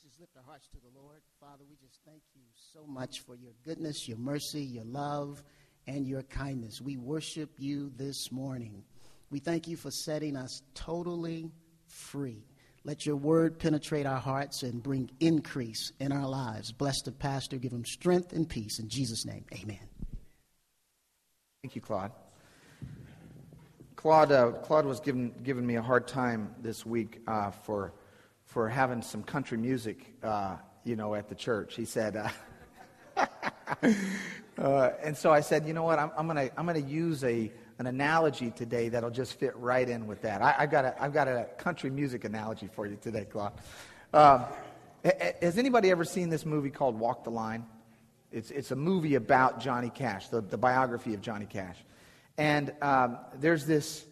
Let's just lift our hearts to the Lord. Father, we just thank you so much for your goodness, your mercy, your love, and your kindness. We worship you this morning. We thank you for setting us totally free. Let your word penetrate our hearts and bring increase in our lives. Bless the pastor, give him strength and peace. In Jesus' name, amen. Thank you, Claude. Claude, uh, Claude was giving, giving me a hard time this week uh, for, for having some country music, uh, you know, at the church. He said, uh, uh, and so I said, you know what, I'm, I'm going to I'm gonna use a, an analogy today that'll just fit right in with that. I, have got a, I've got a country music analogy for you today, Claude. Um, has anybody ever seen this movie called Walk the Line? It's, it's a movie about Johnny Cash, the, the biography of Johnny Cash. And um, there's, this,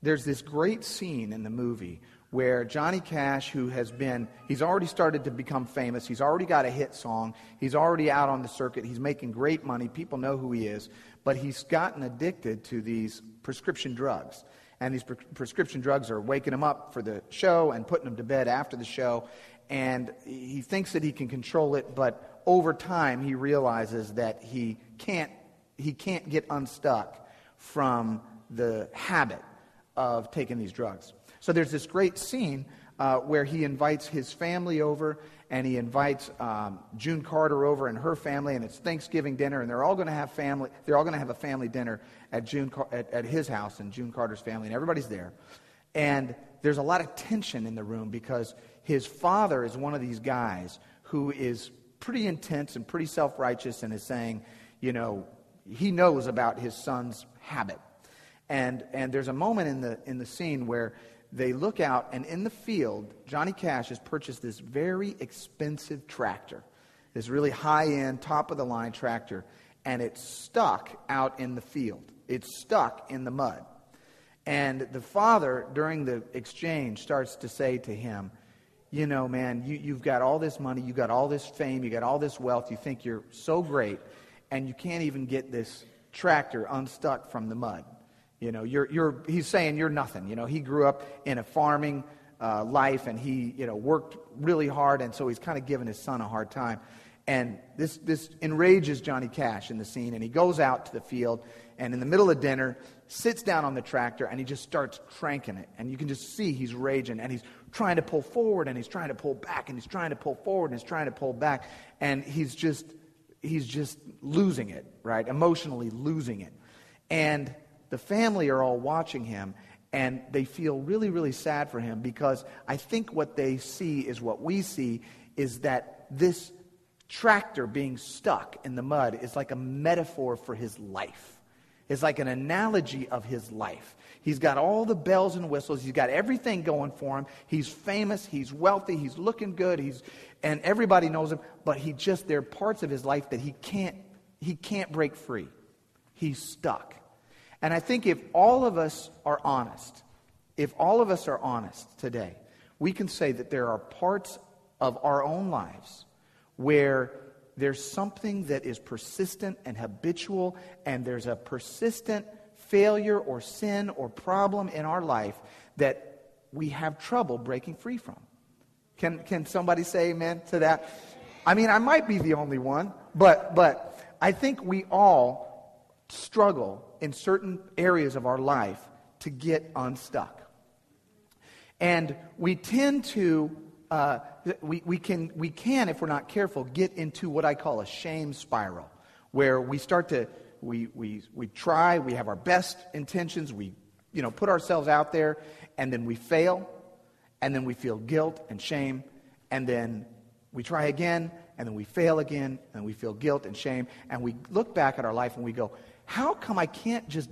there's this great scene in the movie where Johnny Cash, who has been, he's already started to become famous, he's already got a hit song, he's already out on the circuit, he's making great money, people know who he is, but he's gotten addicted to these prescription drugs. And these pre- prescription drugs are waking him up for the show and putting him to bed after the show. And he thinks that he can control it, but over time he realizes that he can't, he can't get unstuck from the habit of taking these drugs. So there's this great scene uh, where he invites his family over and he invites um, June Carter over and her family, and it's Thanksgiving dinner, and they're all going to have family. They're all going to have a family dinner at June at, at his house and June Carter's family, and everybody's there. And there's a lot of tension in the room because his father is one of these guys who is pretty intense and pretty self-righteous, and is saying, you know, he knows about his son's habit. And, and there's a moment in the, in the scene where they look out, and in the field, Johnny Cash has purchased this very expensive tractor, this really high end, top of the line tractor, and it's stuck out in the field. It's stuck in the mud. And the father, during the exchange, starts to say to him, You know, man, you, you've got all this money, you've got all this fame, you've got all this wealth, you think you're so great, and you can't even get this tractor unstuck from the mud. You know, you're, you're, he's saying you're nothing. You know, he grew up in a farming uh, life and he, you know, worked really hard, and so he's kind of giving his son a hard time. And this, this enrages Johnny Cash in the scene, and he goes out to the field, and in the middle of dinner, sits down on the tractor, and he just starts cranking it. And you can just see he's raging, and he's trying to pull forward, and he's trying to pull back, and he's trying to pull forward, and he's trying to pull back, and he's just, he's just losing it, right? Emotionally losing it. And the family are all watching him and they feel really, really sad for him because I think what they see is what we see is that this tractor being stuck in the mud is like a metaphor for his life. It's like an analogy of his life. He's got all the bells and whistles. He's got everything going for him. He's famous. He's wealthy. He's looking good. He's, and everybody knows him. But he just, there are parts of his life that he can't, he can't break free. He's stuck. And I think if all of us are honest, if all of us are honest today, we can say that there are parts of our own lives where there's something that is persistent and habitual, and there's a persistent failure or sin or problem in our life that we have trouble breaking free from. Can, can somebody say amen to that? I mean, I might be the only one, but, but I think we all struggle in certain areas of our life to get unstuck. And we tend to, uh, we, we, can, we can, if we're not careful, get into what I call a shame spiral, where we start to, we, we, we try, we have our best intentions, we you know, put ourselves out there, and then we fail, and then we feel guilt and shame, and then we try again, and then we fail again, and we feel guilt and shame, and we look back at our life and we go, how come I can't just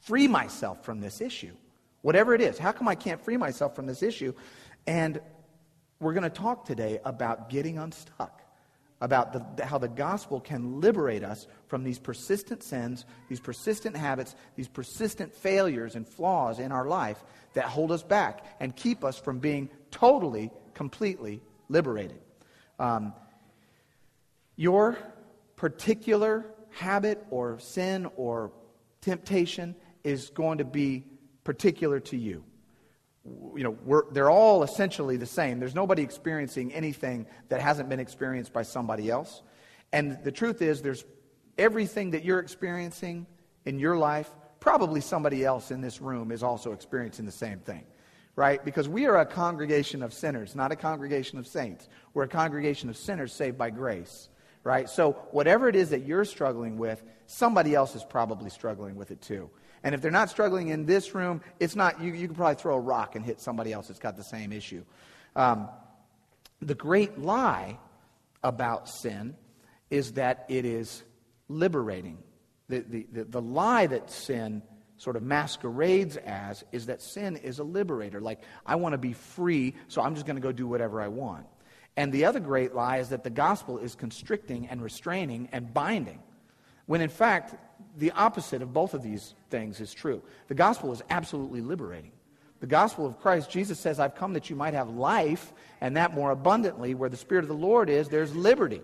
free myself from this issue? Whatever it is, how come I can't free myself from this issue? And we're going to talk today about getting unstuck, about the, how the gospel can liberate us from these persistent sins, these persistent habits, these persistent failures and flaws in our life that hold us back and keep us from being totally, completely liberated. Um, your particular habit or sin or temptation is going to be particular to you. you know, they're all essentially the same. There's nobody experiencing anything that hasn't been experienced by somebody else. And the truth is, there's everything that you're experiencing in your life, probably somebody else in this room is also experiencing the same thing, right? Because we are a congregation of sinners, not a congregation of saints. We're a congregation of sinners saved by grace, right? So whatever it is that you're struggling with, somebody else is probably struggling with it too. And if they're not struggling in this room, it's not, you, you can probably throw a rock and hit somebody else that's got the same issue. Um, the great lie about sin is that it is liberating. The, the, the, the, lie that sin sort of masquerades as is that sin is a liberator. Like, I want to be free, so I'm just going to go do whatever I want. And the other great lie is that the gospel is constricting and restraining and binding. When in fact, the opposite of both of these things is true. The gospel is absolutely liberating. The gospel of Christ, Jesus says, I've come that you might have life and that more abundantly. Where the Spirit of the Lord is, there's liberty,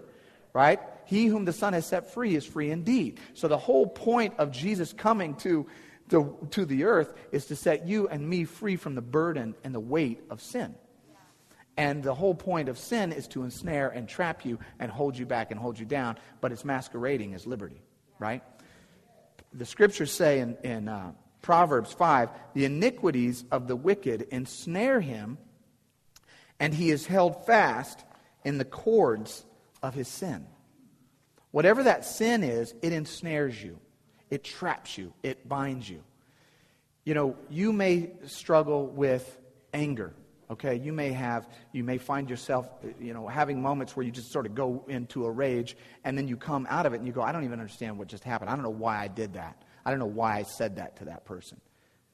right? He whom the Son has set free is free indeed. So the whole point of Jesus coming to, to, to the earth is to set you and me free from the burden and the weight of sin. And the whole point of sin is to ensnare and trap you and hold you back and hold you down, but it's masquerading as liberty, right? the scriptures say in, in uh, Proverbs 5 the iniquities of the wicked ensnare him, and he is held fast in the cords of his sin. Whatever that sin is, it ensnares you, it traps you, it binds you. You know, you may struggle with anger okay? You may have you may find yourself you know having moments where you just sort of go into a rage and then you come out of it and you go i don't even understand what just happened. I don't know why i did that. I don't know why i said that to that person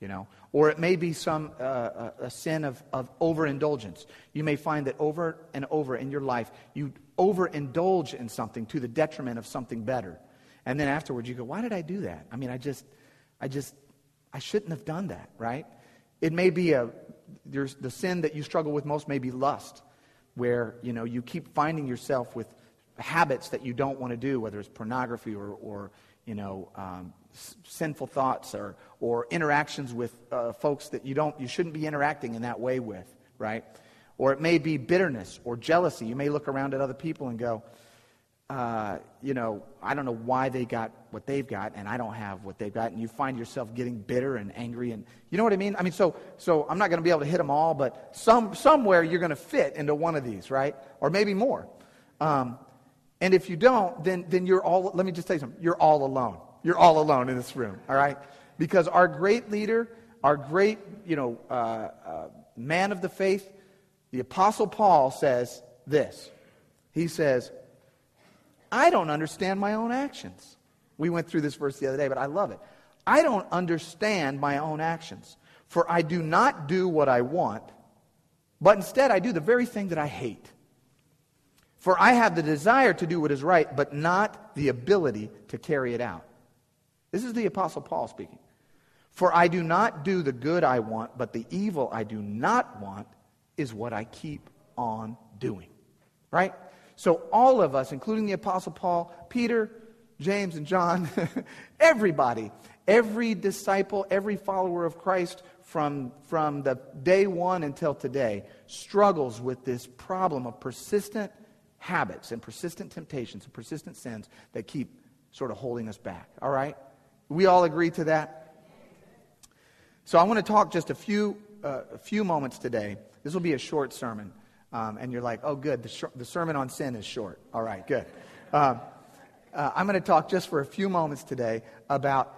you know? Or it may be some uh, a, a sin of, of overindulgence. You may find that over and over in your life you overindulge in something to the detriment of something better. And then afterwards you go why did i do that? I mean i just i just i shouldn't have done that right? It may be a there's the sin that you struggle with most may be lust, where you know you keep finding yourself with habits that you don't want to do, whether it's pornography or, or you know um, s- sinful thoughts or or interactions with uh, folks that you don't you shouldn't be interacting in that way with, right? Or it may be bitterness or jealousy. You may look around at other people and go, uh, you know, I don't know why they got what they've got and I don't have what they've got, and you find yourself getting bitter and angry, and you know what I mean? I mean, so so I'm not going to be able to hit them all, but some somewhere you're going to fit into one of these, right? Or maybe more. Um, and if you don't, then then you're all. Let me just tell you something. You're all alone. You're all alone in this room, all right? Because our great leader, our great you know uh, uh, man of the faith, the Apostle Paul says this. He says I don't understand my own actions. We went through this verse the other day, but I love it. I don't understand my own actions, for I do not do what I want, but instead I do the very thing that I hate. For I have the desire to do what is right, but not the ability to carry it out. This is the Apostle Paul speaking. For I do not do the good I want, but the evil I do not want is what I keep on doing. Right? So, all of us, including the Apostle Paul, Peter, James, and John, everybody, every disciple, every follower of Christ from, from the day one until today struggles with this problem of persistent habits and persistent temptations and persistent sins that keep sort of holding us back. All right? We all agree to that? So I want to talk just a few, uh, a few moments today. This will be a short sermon um, and you're like, oh, good, the, sh- the, sermon on sin is short. All right, good. Uh, uh, I'm going to talk just for a few moments today about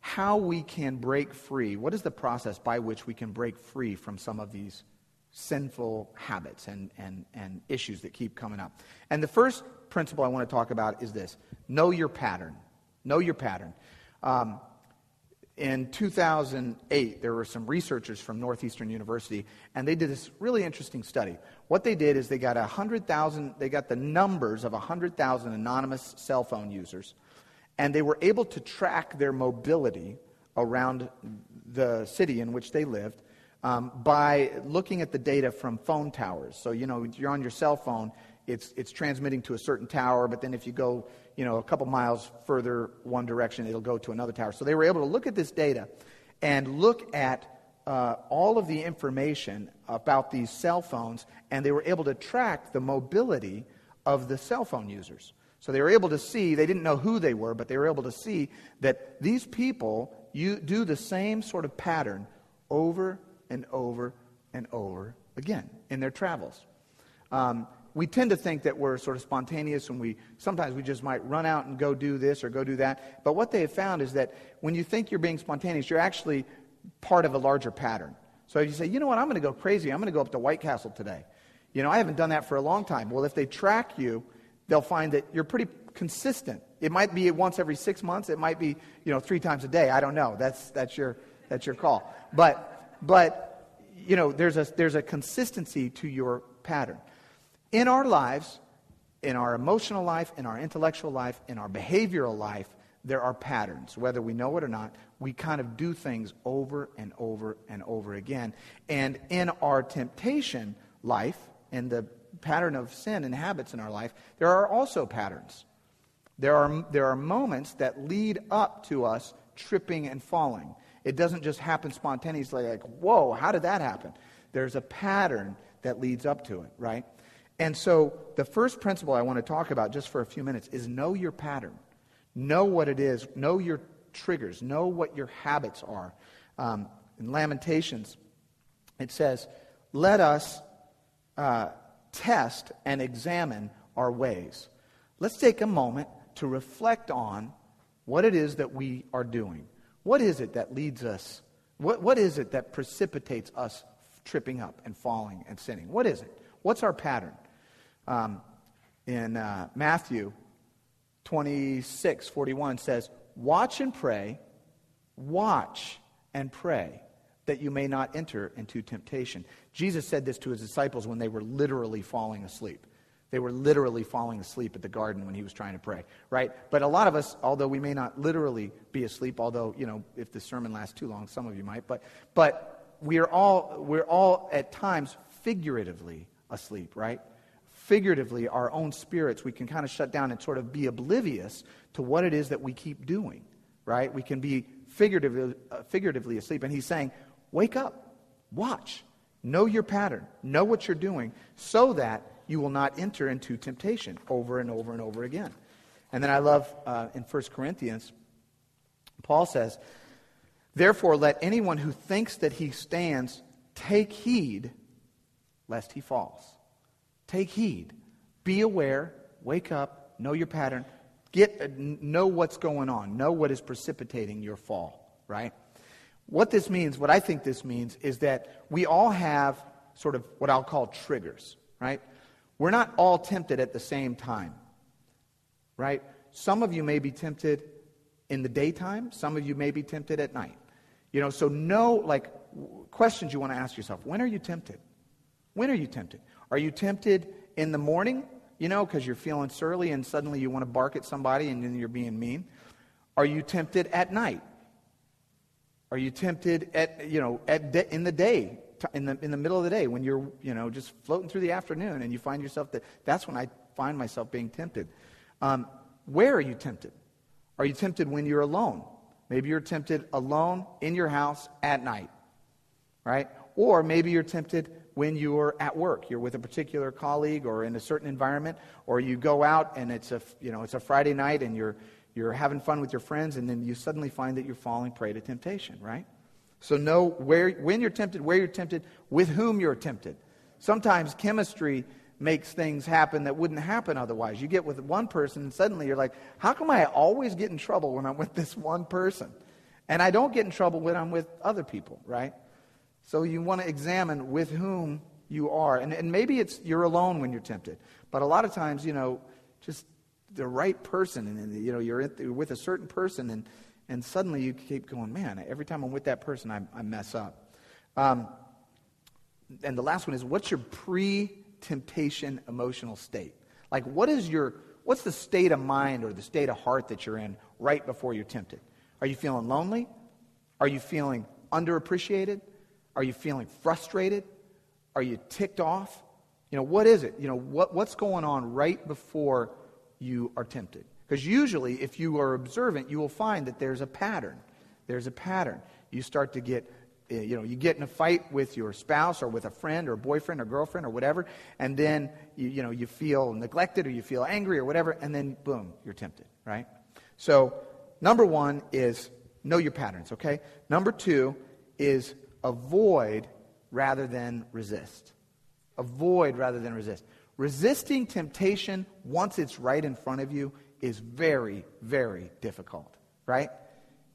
how we can break free. What is the process by which we can break free from some of these sinful habits and, and, and issues that keep coming up? And the first principle I want to talk about is this know your pattern. Know your pattern. Um, in 2008, there were some researchers from Northeastern University, and they did this really interesting study. What they did is they got 100,000, they got the numbers of 100,000 anonymous cell phone users, and they were able to track their mobility around the city in which they lived um, by looking at the data from phone towers. So, you know, you're on your cell phone, it's, it's transmitting to a certain tower, but then if you go you know, a couple miles further one direction, it'll go to another tower. So they were able to look at this data and look at uh, all of the information about these cell phones, and they were able to track the mobility of the cell phone users. So they were able to see, they didn't know who they were, but they were able to see that these people you do the same sort of pattern over and over and over again in their travels. Um, we tend to think that we're sort of spontaneous and we sometimes we just might run out and go do this or go do that. But what they have found is that when you think you're being spontaneous, you're actually part of a larger pattern. So if you say, you know what, I'm going to go crazy, I'm going to go up to White Castle today. You know, I haven't done that for a long time. Well, if they track you, they'll find that you're pretty consistent. It might be once every six months. It might be, you know, three times a day. I don't know. That's, that's, your, that's your call. But, but you know, there's a, there's a consistency to your pattern. In our lives, in our emotional life, in our intellectual life, in our behavioral life, there are patterns. Whether we know it or not, we kind of do things over and over and over again. And in our temptation life, in the pattern of sin and habits in our life, there are also patterns. There are, there are moments that lead up to us tripping and falling. It doesn't just happen spontaneously, like, whoa, how did that happen? There's a pattern that leads up to it, right? And so the first principle I want to talk about just for a few minutes is know your pattern. Know what it is. Know your triggers. Know what your habits are. Um, in Lamentations, it says, Let us uh, test and examine our ways. Let's take a moment to reflect on what it is that we are doing. What is it that leads us? What, what is it that precipitates us tripping up and falling and sinning? What is it? What's our pattern? Um, in uh, Matthew 26 41 says, Watch and pray, watch and pray that you may not enter into temptation. Jesus said this to his disciples when they were literally falling asleep. They were literally falling asleep at the garden when he was trying to pray, right? But a lot of us, although we may not literally be asleep, although, you know, if the sermon lasts too long, some of you might, but, but we are all, we're all at times figuratively asleep, right? Figuratively, our own spirits, we can kind of shut down and sort of be oblivious to what it is that we keep doing, right? We can be figuratively, uh, figuratively asleep. And he's saying, wake up, watch, know your pattern, know what you're doing, so that you will not enter into temptation over and over and over again. And then I love uh, in 1 Corinthians, Paul says, Therefore, let anyone who thinks that he stands take heed lest he falls. Take heed. Be aware. Wake up. Know your pattern. Get, uh, know what's going on. Know what is precipitating your fall, right? What this means, what I think this means, is that we all have sort of what I'll call triggers, right? We're not all tempted at the same time, right? Some of you may be tempted in the daytime, some of you may be tempted at night. You know, so know, like, questions you want to ask yourself. When are you tempted? When are you tempted? Are you tempted in the morning, you know, because you're feeling surly and suddenly you want to bark at somebody and then you're being mean? Are you tempted at night? Are you tempted at, you know, at de- in the day in the, in the middle of the day when you're, you know, just floating through the afternoon and you find yourself that that's when I find myself being tempted. Um, where are you tempted? Are you tempted when you're alone? Maybe you're tempted alone in your house at night, right? Or maybe you're tempted when you're at work. You're with a particular colleague or in a certain environment, or you go out and it's a, you know, it's a Friday night and you're, you're having fun with your friends, and then you suddenly find that you're falling prey to temptation, right? So know where, when you're tempted, where you're tempted, with whom you're tempted. Sometimes chemistry makes things happen that wouldn't happen otherwise. You get with one person, and suddenly you're like, how come I always get in trouble when I'm with this one person? And I don't get in trouble when I'm with other people, right? So you want to examine with whom you are. And, and maybe it's you're alone when you're tempted. But a lot of times, you know, just the right person, and, you know, you're with a certain person, and and suddenly you keep going, man, every time I'm with that person, I, I mess up. Um, and the last one is what's your pre temptation emotional state? Like, what is your, what's the state of mind or the state of heart that you're in right before you're tempted? Are you feeling lonely? Are you feeling underappreciated? Are you feeling frustrated? Are you ticked off? You know, what is it? You know, what, what's going on right before you are tempted? Because usually, if you are observant, you will find that there's a pattern. There's a pattern. You start to get eh, you know, you get in a fight with your spouse or with a friend or boyfriend or girlfriend or whatever, and then you, you know you feel neglected or you feel angry or whatever, and then boom, you're tempted, right? So number one is know your patterns, okay? Number two is avoid rather than resist. Avoid rather than resist. Resisting temptation once it's right in front of you is very, very difficult, right?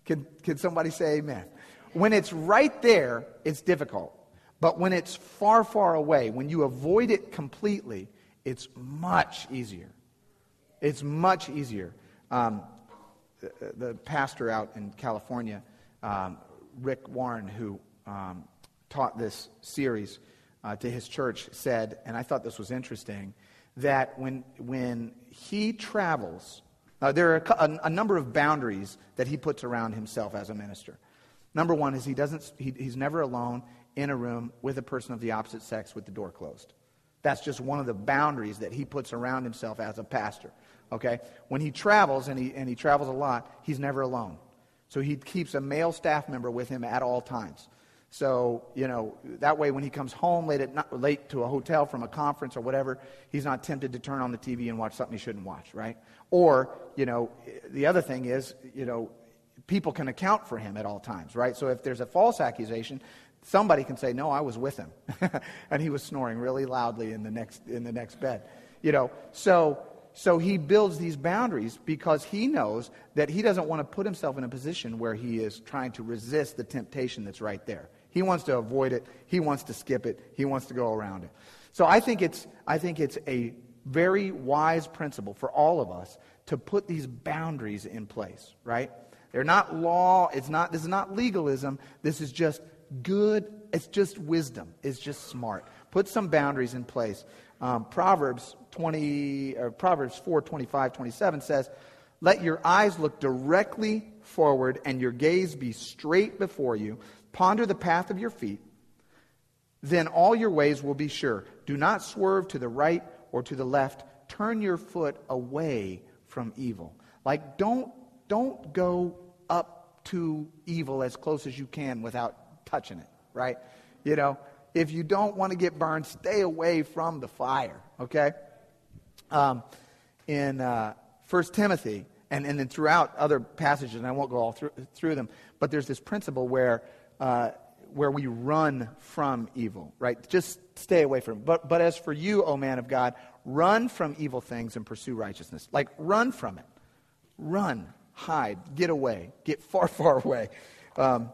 Can, can somebody say amen? When it's right there, it's difficult. But when it's far, far away, when you avoid it completely, it's much easier. It's much easier. Um, the, the, pastor out in California, um, Rick Warren, who um, taught this series uh, to his church, said, and I thought this was interesting, that when, when he travels, uh, there are a, a, number of boundaries that he puts around himself as a minister. Number one is he doesn't, he, he's never alone in a room with a person of the opposite sex with the door closed. That's just one of the boundaries that he puts around himself as a pastor. Okay? When he travels, and he, and he travels a lot, he's never alone. So he keeps a male staff member with him at all times. So, you know, that way when he comes home late, at, late to a hotel from a conference or whatever, he's not tempted to turn on the TV and watch something he shouldn't watch, right? Or, you know, the other thing is, you know, people can account for him at all times, right? So if there's a false accusation, somebody can say, "No, I was with him," and he was snoring really loudly in the next in the next bed. You know, so so he builds these boundaries because he knows that he doesn't want to put himself in a position where he is trying to resist the temptation that's right there. He wants to avoid it. He wants to skip it. He wants to go around it. So I think it's I think it's a very wise principle for all of us to put these boundaries in place, right? They're not law, it's not this is not legalism. This is just good, it's just wisdom. It's just smart. Put some boundaries in place. Um, Proverbs 20 or Proverbs 4, 25, 27 says, Let your eyes look directly forward and your gaze be straight before you. Ponder the path of your feet. Then all your ways will be sure. Do not swerve to the right or to the left. Turn your foot away from evil. Like, don't, don't go up to evil as close as you can without touching it, right? You know, if you don't want to get burned, stay away from the fire, okay? Um, in uh, 1 Timothy, and, and then throughout other passages, and I won't go all through, through them, but there's this principle where, uh, where we run from evil, right? Just stay away from it. But, but as for you, O man of God, run from evil things and pursue righteousness. Like, run from it. Run, hide, get away, get far, far away. Um,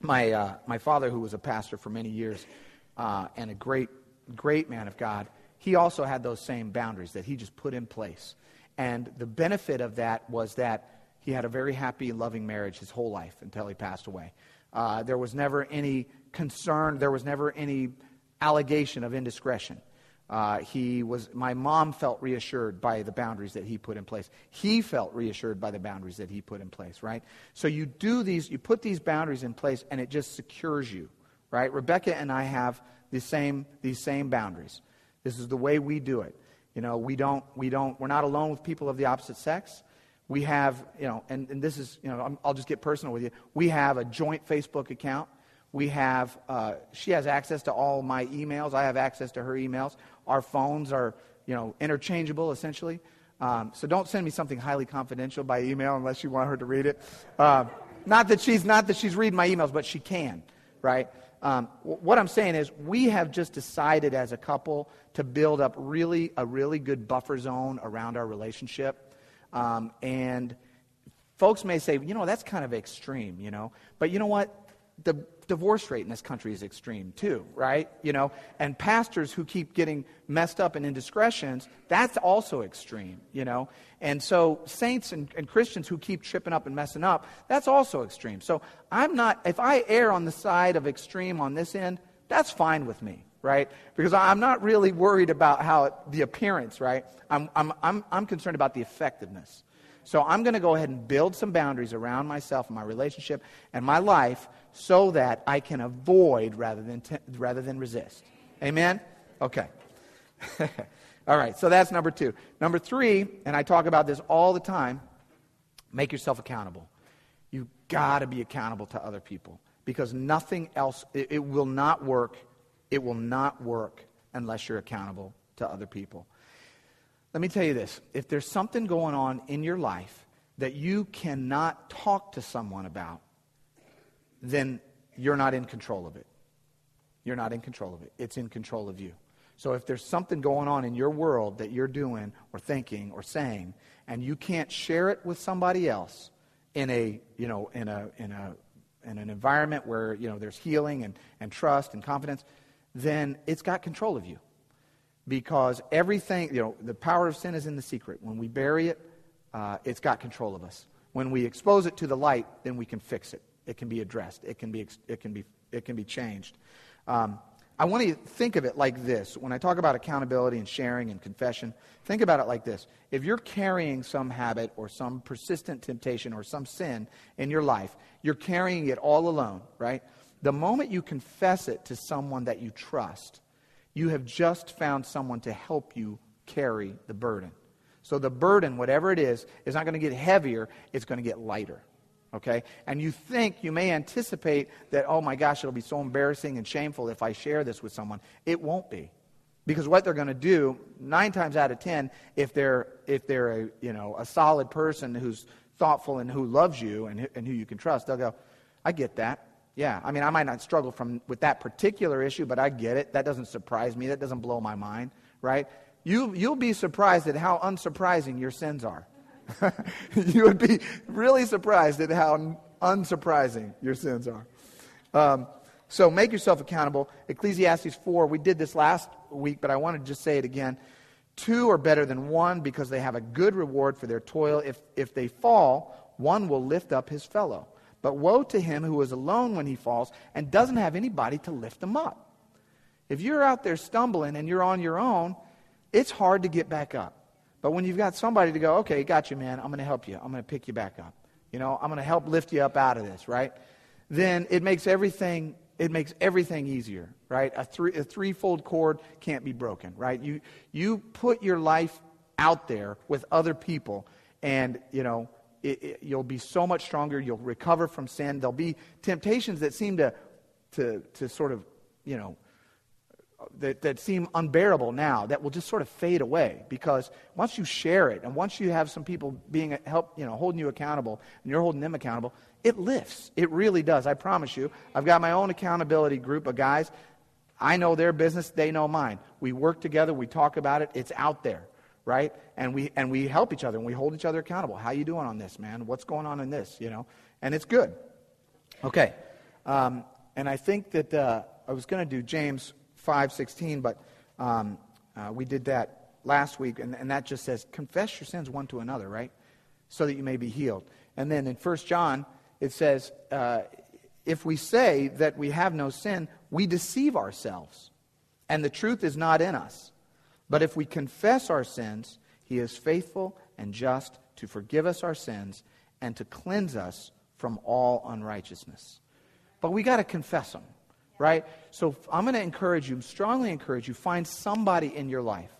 my, uh, my father, who was a pastor for many years uh, and a great, great man of God, he also had those same boundaries that he just put in place. And the benefit of that was that he had a very happy, loving marriage his whole life until he passed away. Uh, there was never any concern, there was never any allegation of indiscretion. Uh, he was, my mom felt reassured by the boundaries that he put in place. He felt reassured by the boundaries that he put in place, right? So you do these, you put these boundaries in place, and it just secures you, right? Rebecca and I have the same, these same boundaries. This is the way we do it. You know, we don't, we don't, we're not alone with people of the opposite sex. We have, you know, and, and this is, you know, I'll just get personal with you. We have a joint Facebook account. We have, uh, she has access to all my emails. I have access to her emails. Our phones are, you know, interchangeable essentially. Um, so don't send me something highly confidential by email unless you want her to read it. Uh, not that she's not that she's reading my emails, but she can, right? Um, what I'm saying is, we have just decided as a couple to build up really a really good buffer zone around our relationship. Um, and folks may say, you know, that's kind of extreme, you know. But you know what? The divorce rate in this country is extreme too, right? You know, and pastors who keep getting messed up in indiscretions, that's also extreme, you know. And so saints and, and Christians who keep tripping up and messing up, that's also extreme. So I'm not, if I err on the side of extreme on this end, that's fine with me, right? Because I'm not really worried about how it, the appearance, right? I'm, I'm, I'm, I'm concerned about the effectiveness. So I'm going to go ahead and build some boundaries around myself and my relationship and my life so that I can avoid rather than, rather than resist. Amen? Okay. all right, so that's number two. Number three, and I talk about this all the time make yourself accountable. You've got to be accountable to other people. because nothing else, it, it will not work. It will not work unless you're accountable to other people. Let me tell you this if there's something going on in your life that you cannot talk to someone about, then you're not in control of it. You're not in control of it. It's in control of you. So if there's something going on in your world that you're doing or thinking or saying, and you can't share it with somebody else in a, you know, in a, in a, in an environment where, you know, there's healing and, and trust and confidence, then it's got control of you. Because everything, you know, the power of sin is in the secret. When we bury it, uh, it's got control of us. When we expose it to the light, then we can fix it. It can be addressed. It can be, it can be, it can be changed. Um, I want you to think of it like this. When I talk about accountability and sharing and confession, think about it like this. If you're carrying some habit or some persistent temptation or some sin in your life, you're carrying it all alone, right? The moment you confess it to someone that you trust, you have just found someone to help you carry the burden. So the burden, whatever it is, is not going to get heavier, it's going to get lighter okay? And you think, you may anticipate that, oh my gosh, it'll be so embarrassing and shameful if I share this with someone. It won't be. Because what they're going to do, nine times out of ten, if they're, if they're a, you know, a solid person who's thoughtful and who loves you and, and who you can trust, they'll go, I get that. Yeah, I mean, I might not struggle from, with that particular issue, but I get it. That doesn't surprise me. That doesn't blow my mind, right? You, you'll be surprised at how unsurprising your sins are. you would be really surprised at how unsurprising your sins are. Um, so make yourself accountable. Ecclesiastes 4, we did this last week, but I want to just say it again. Two are better than one because they have a good reward for their toil. If, if they fall, one will lift up his fellow. But woe to him who is alone when he falls and doesn't have anybody to lift him up. If you're out there stumbling and you're on your own, it's hard to get back up. But when you've got somebody to go, okay, got you, man, I'm going to help you. I'm going to pick you back up. You know, I'm going to help lift you up out of this, right? Then it makes everything it makes everything easier, right? A, three, a threefold cord can't be broken, right? You, you put your life out there with other people, and, you know, it, it, you'll be so much stronger. You'll recover from sin. There'll be temptations that seem to, to, to sort of, you know, that, that seem unbearable now that will just sort of fade away because once you share it and once you have some people being help you know holding you accountable and you're holding them accountable it lifts. It really does. I promise you. I've got my own accountability group of guys. I know their business. They know mine. We work together. We talk about it. It's out there right and we and we help each other and we hold each other accountable how you doing on this man what's going on in this you know and it's good okay um, and i think that uh, i was going to do james 5.16, but um, uh, we did that last week, and, and that just says, confess your sins one to another, right? So that you may be healed. And then in 1 John, it says, uh, if we say that we have no sin, we deceive ourselves, and the truth is not in us. But if we confess our sins, he is faithful and just to forgive us our sins and to cleanse us from all unrighteousness. But we got to confess them right? So I'm going to encourage you, strongly encourage you, find somebody in your life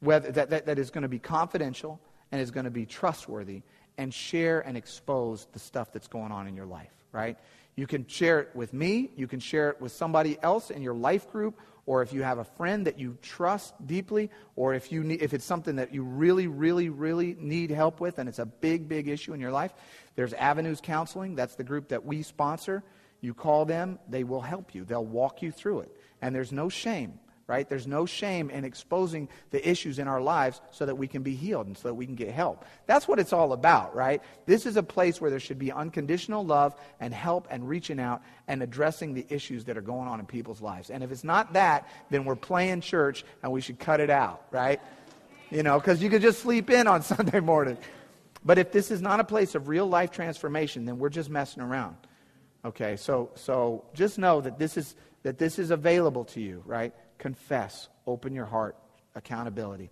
whether, that, that, that is going to be confidential and is going to be trustworthy and share and expose the stuff that's going on in your life, right? You can share it with me, you can share it with somebody else in your life group, or if you have a friend that you trust deeply, or if, you need, if it's something that you really, really, really need help with and it's a big, big issue in your life, there's Avenues Counseling. That's the group that we sponsor. You call them, they will help you. They'll walk you through it. And there's no shame, right? There's no shame in exposing the issues in our lives so that we can be healed and so that we can get help. That's what it's all about, right? This is a place where there should be unconditional love and help and reaching out and addressing the issues that are going on in people's lives. And if it's not that, then we're playing church and we should cut it out, right? You know, because you could just sleep in on Sunday morning. But if this is not a place of real life transformation, then we're just messing around. Okay, so, so just know that this, is, that this is available to you, right? Confess, open your heart, accountability.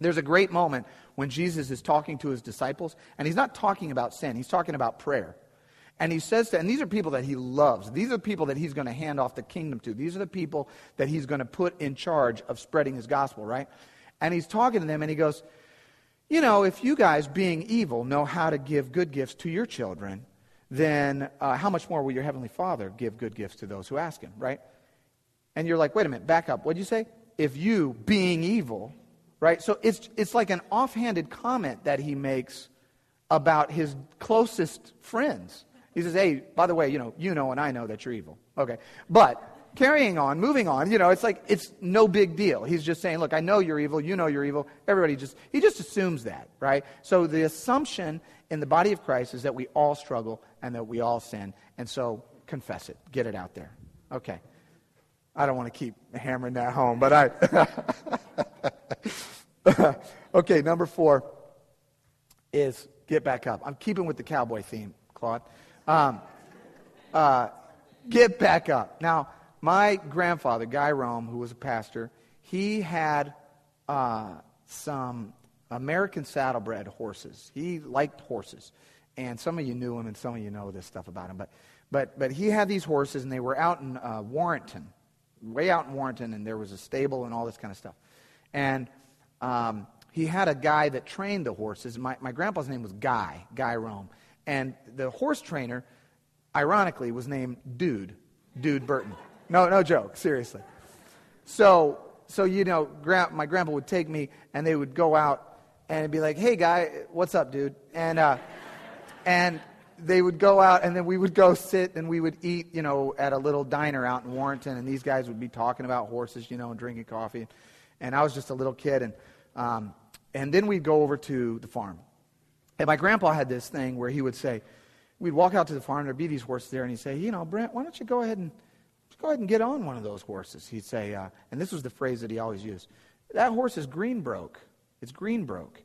There's a great moment when Jesus is talking to his disciples, and he's not talking about sin, he's talking about prayer. And he says to, and these are people that he loves. These are people that he's going to hand off the kingdom to. These are the people that he's going to put in charge of spreading his gospel, right? And he's talking to them, and he goes, You know, if you guys, being evil, know how to give good gifts to your children, then uh, how much more will your heavenly Father give good gifts to those who ask him, right? And you're like, wait a minute, back up. What'd you say? If you, being evil, right? So it's, it's like an offhanded comment that he makes about his closest friends. He says, hey, by the way, you know, you know and I know that you're evil. Okay. But carrying on, moving on, you know, it's like it's no big deal. He's just saying, look, I know you're evil, you know you're evil. Everybody just, he just assumes that, right? So the assumption in the body of Christ is that we all struggle and that we all sin. And so confess it, get it out there. Okay. I don't want to keep hammering that home, but I. okay, number four is get back up. I'm keeping with the cowboy theme, Claude. Um, uh, get back up. Now, my grandfather, Guy Rome, who was a pastor, he had uh, some American saddlebred horses. He liked horses. And some of you knew him, and some of you know this stuff about him. But, but, but he had these horses, and they were out in uh, Warrenton, way out in Warrenton, and there was a stable and all this kind of stuff. And um, he had a guy that trained the horses. My, my grandpa's name was Guy, Guy Rome. And the horse trainer, ironically, was named Dude, Dude Burton. No, no joke, seriously. So, so you know, my grandpa would take me, and they would go out and be like, "Hey, guy, what's up, dude?" And uh, and they would go out, and then we would go sit and we would eat, you know, at a little diner out in Warrenton, and these guys would be talking about horses, you know, and drinking coffee. And I was just a little kid, and um, and then we'd go over to the farm. And my grandpa had this thing where he would say, we'd walk out to the farm, there'd be these horses there, and he'd say, you know, Brent, why don't you go ahead and go ahead and get on one of those horses. He'd say, uh, and this was the phrase that he always used that horse is green broke. It's green broke.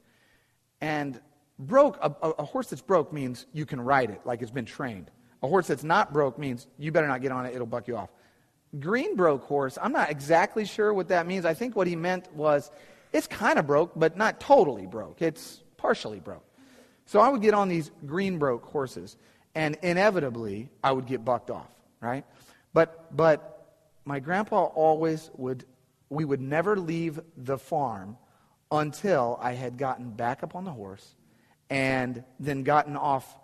And broke, a, a, horse that's broke means you can ride it like it's been trained. A horse that's not broke means you better not get on it, it'll buck you off. Green broke horse, I'm not exactly sure what that means. I think what he meant was it's kind of broke, but not totally broke. It's partially broke. So I would get on these green broke horses, and inevitably I would get bucked off, right? But, but my grandpa always would, we would never leave the farm until I had gotten back up on the horse and then gotten off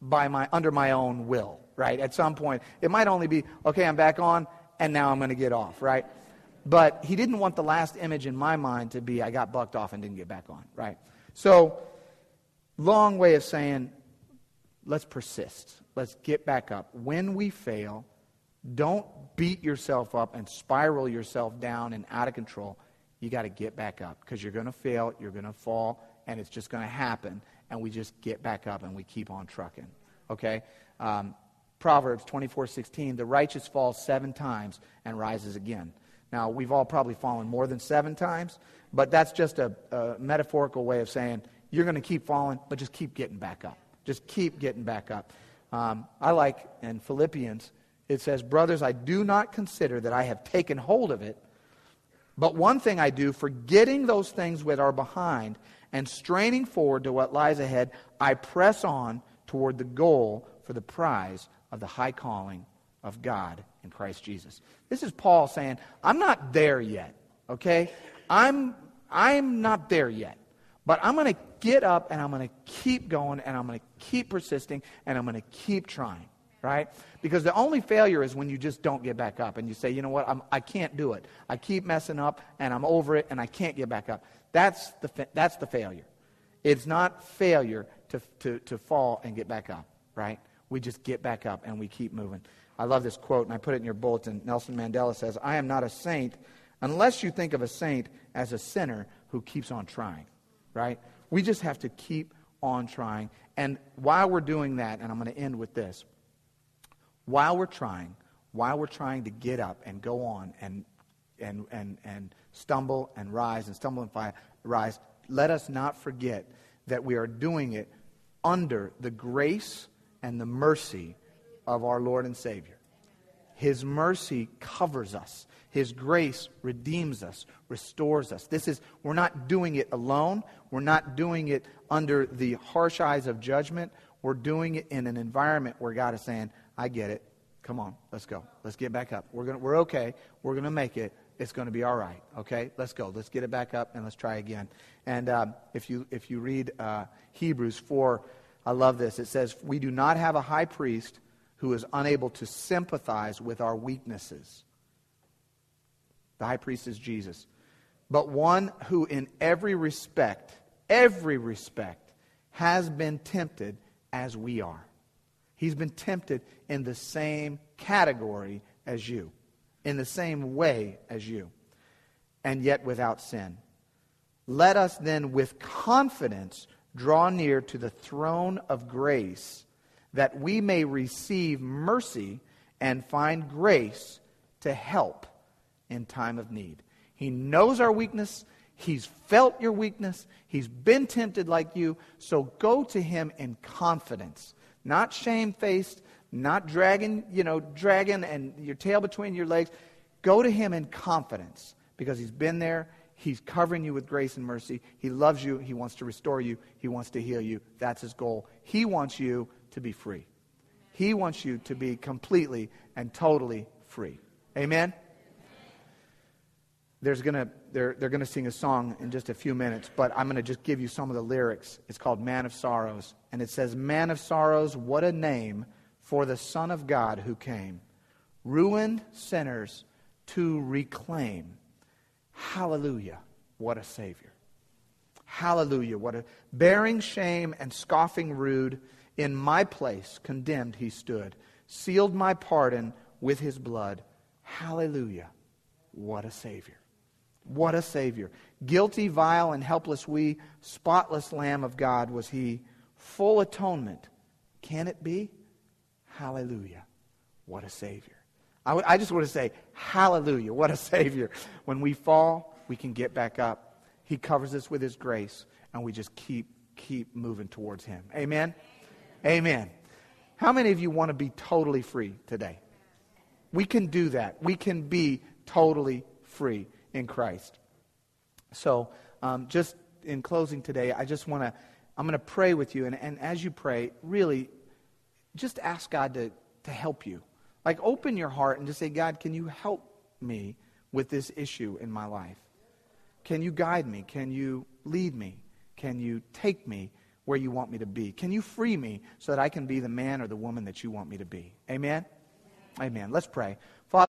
by my, under my own will, right? At some point, it might only be, okay, I'm back on, and now I'm going to get off, right? But he didn't want the last image in my mind to be, I got bucked off and didn't get back on, right? So, long way of saying, let's persist. Let's get back up. When we fail, don't beat yourself up and spiral yourself down and out of control. You got to get back up because you're going to fail, you're going to fall, and it's just going to happen. And we just get back up and we keep on trucking. Okay? Um, Proverbs 24:16, the righteous falls seven times and rises again. Now, we've all probably fallen more than seven times, but that's just a, a metaphorical way of saying you're going to keep falling, but just keep getting back up. Just keep getting back up. Um, I like in Philippians it says, Brothers, I do not consider that I have taken hold of it, but one thing I do, forgetting those things which are behind and straining forward to what lies ahead, I press on toward the goal for the prize of the high calling of God in Christ Jesus. This is Paul saying, I'm not there yet, okay? I'm, I'm not there yet. But I'm going to get up and I'm going to keep going and I'm going to keep persisting and I'm going to keep trying right? Because the only failure is when you just don't get back up and you say, you know what, I'm, I can't do it. I keep messing up and I'm over it and I can't get back up. That's the, fa- that's the failure. It's not failure to, to, to fall and get back up, right? We just get back up and we keep moving. I love this quote, and I put it in your bulletin. Nelson Mandela says, I am not a saint unless you think of a saint as a sinner who keeps on trying, right? We just have to keep on trying. And while we're doing that, and I'm going to end with this while we're trying, while we're trying to get up and go on and, and, and, and stumble and rise and stumble and fire, rise, let us not forget that we are doing it under the grace and the mercy of our Lord and Savior. His mercy covers us. His grace redeems us, restores us. This is, we're not doing it alone. We're not doing it under the harsh eyes of judgment. We're doing it in an environment where God is saying, I get it. Come on, let's go. Let's get back up. We're, gonna, we're okay. We're going to make it. It's going to be all right. Okay? Let's go. Let's get it back up and let's try again. And um, if, you, if you read uh, Hebrews 4, I love this. It says, We do not have a high priest who is unable to sympathize with our weaknesses. The high priest is Jesus. But one who, in every respect, every respect, has been tempted as we are. He's been tempted in the same category as you, in the same way as you, and yet without sin. Let us then with confidence draw near to the throne of grace that we may receive mercy and find grace to help in time of need. He knows our weakness. He's felt your weakness. He's been tempted like you. So go to him in confidence, not shamefaced, not dragging, you know, dragging and your tail between your legs. Go to him in confidence because he's been there. He's covering you with grace and mercy. He loves you. He wants to restore you. He wants to heal you. That's his goal. He wants you to be free. He wants you to be completely and totally free. Amen? There's gonna, they're, they're going to sing a song in just a few minutes, but I'm going to just give you some of the lyrics. It's called Man of Sorrows. And it says, Man of Sorrows, what a name for the Son of God who came. Ruined sinners to reclaim. Hallelujah, what a Savior. Hallelujah, what a. Bearing shame and scoffing rude, in my place condemned he stood, sealed my pardon with his blood. Hallelujah, what a Savior. What a Savior. Guilty, vile, and helpless we, spotless Lamb of God was He. Full atonement. Can it be? Hallelujah. What a Savior. I, w- I just want to say, Hallelujah. What a Savior. When we fall, we can get back up. He covers us with His grace, and we just keep, keep moving towards Him. Amen? Amen. Amen. How many of you want to be totally free today? We can do that. We can be totally free in Christ. So, um, just in closing today, I just want to, I'm going to pray with you. And, and as you pray, really, just ask God to, to help you. Like, open your heart and just say, God, can you help me with this issue in my life? Can you guide me? Can you lead me? Can you take me where you want me to be? Can you free me so that I can be the man or the woman that you want me to be? Amen? Amen. Let's pray.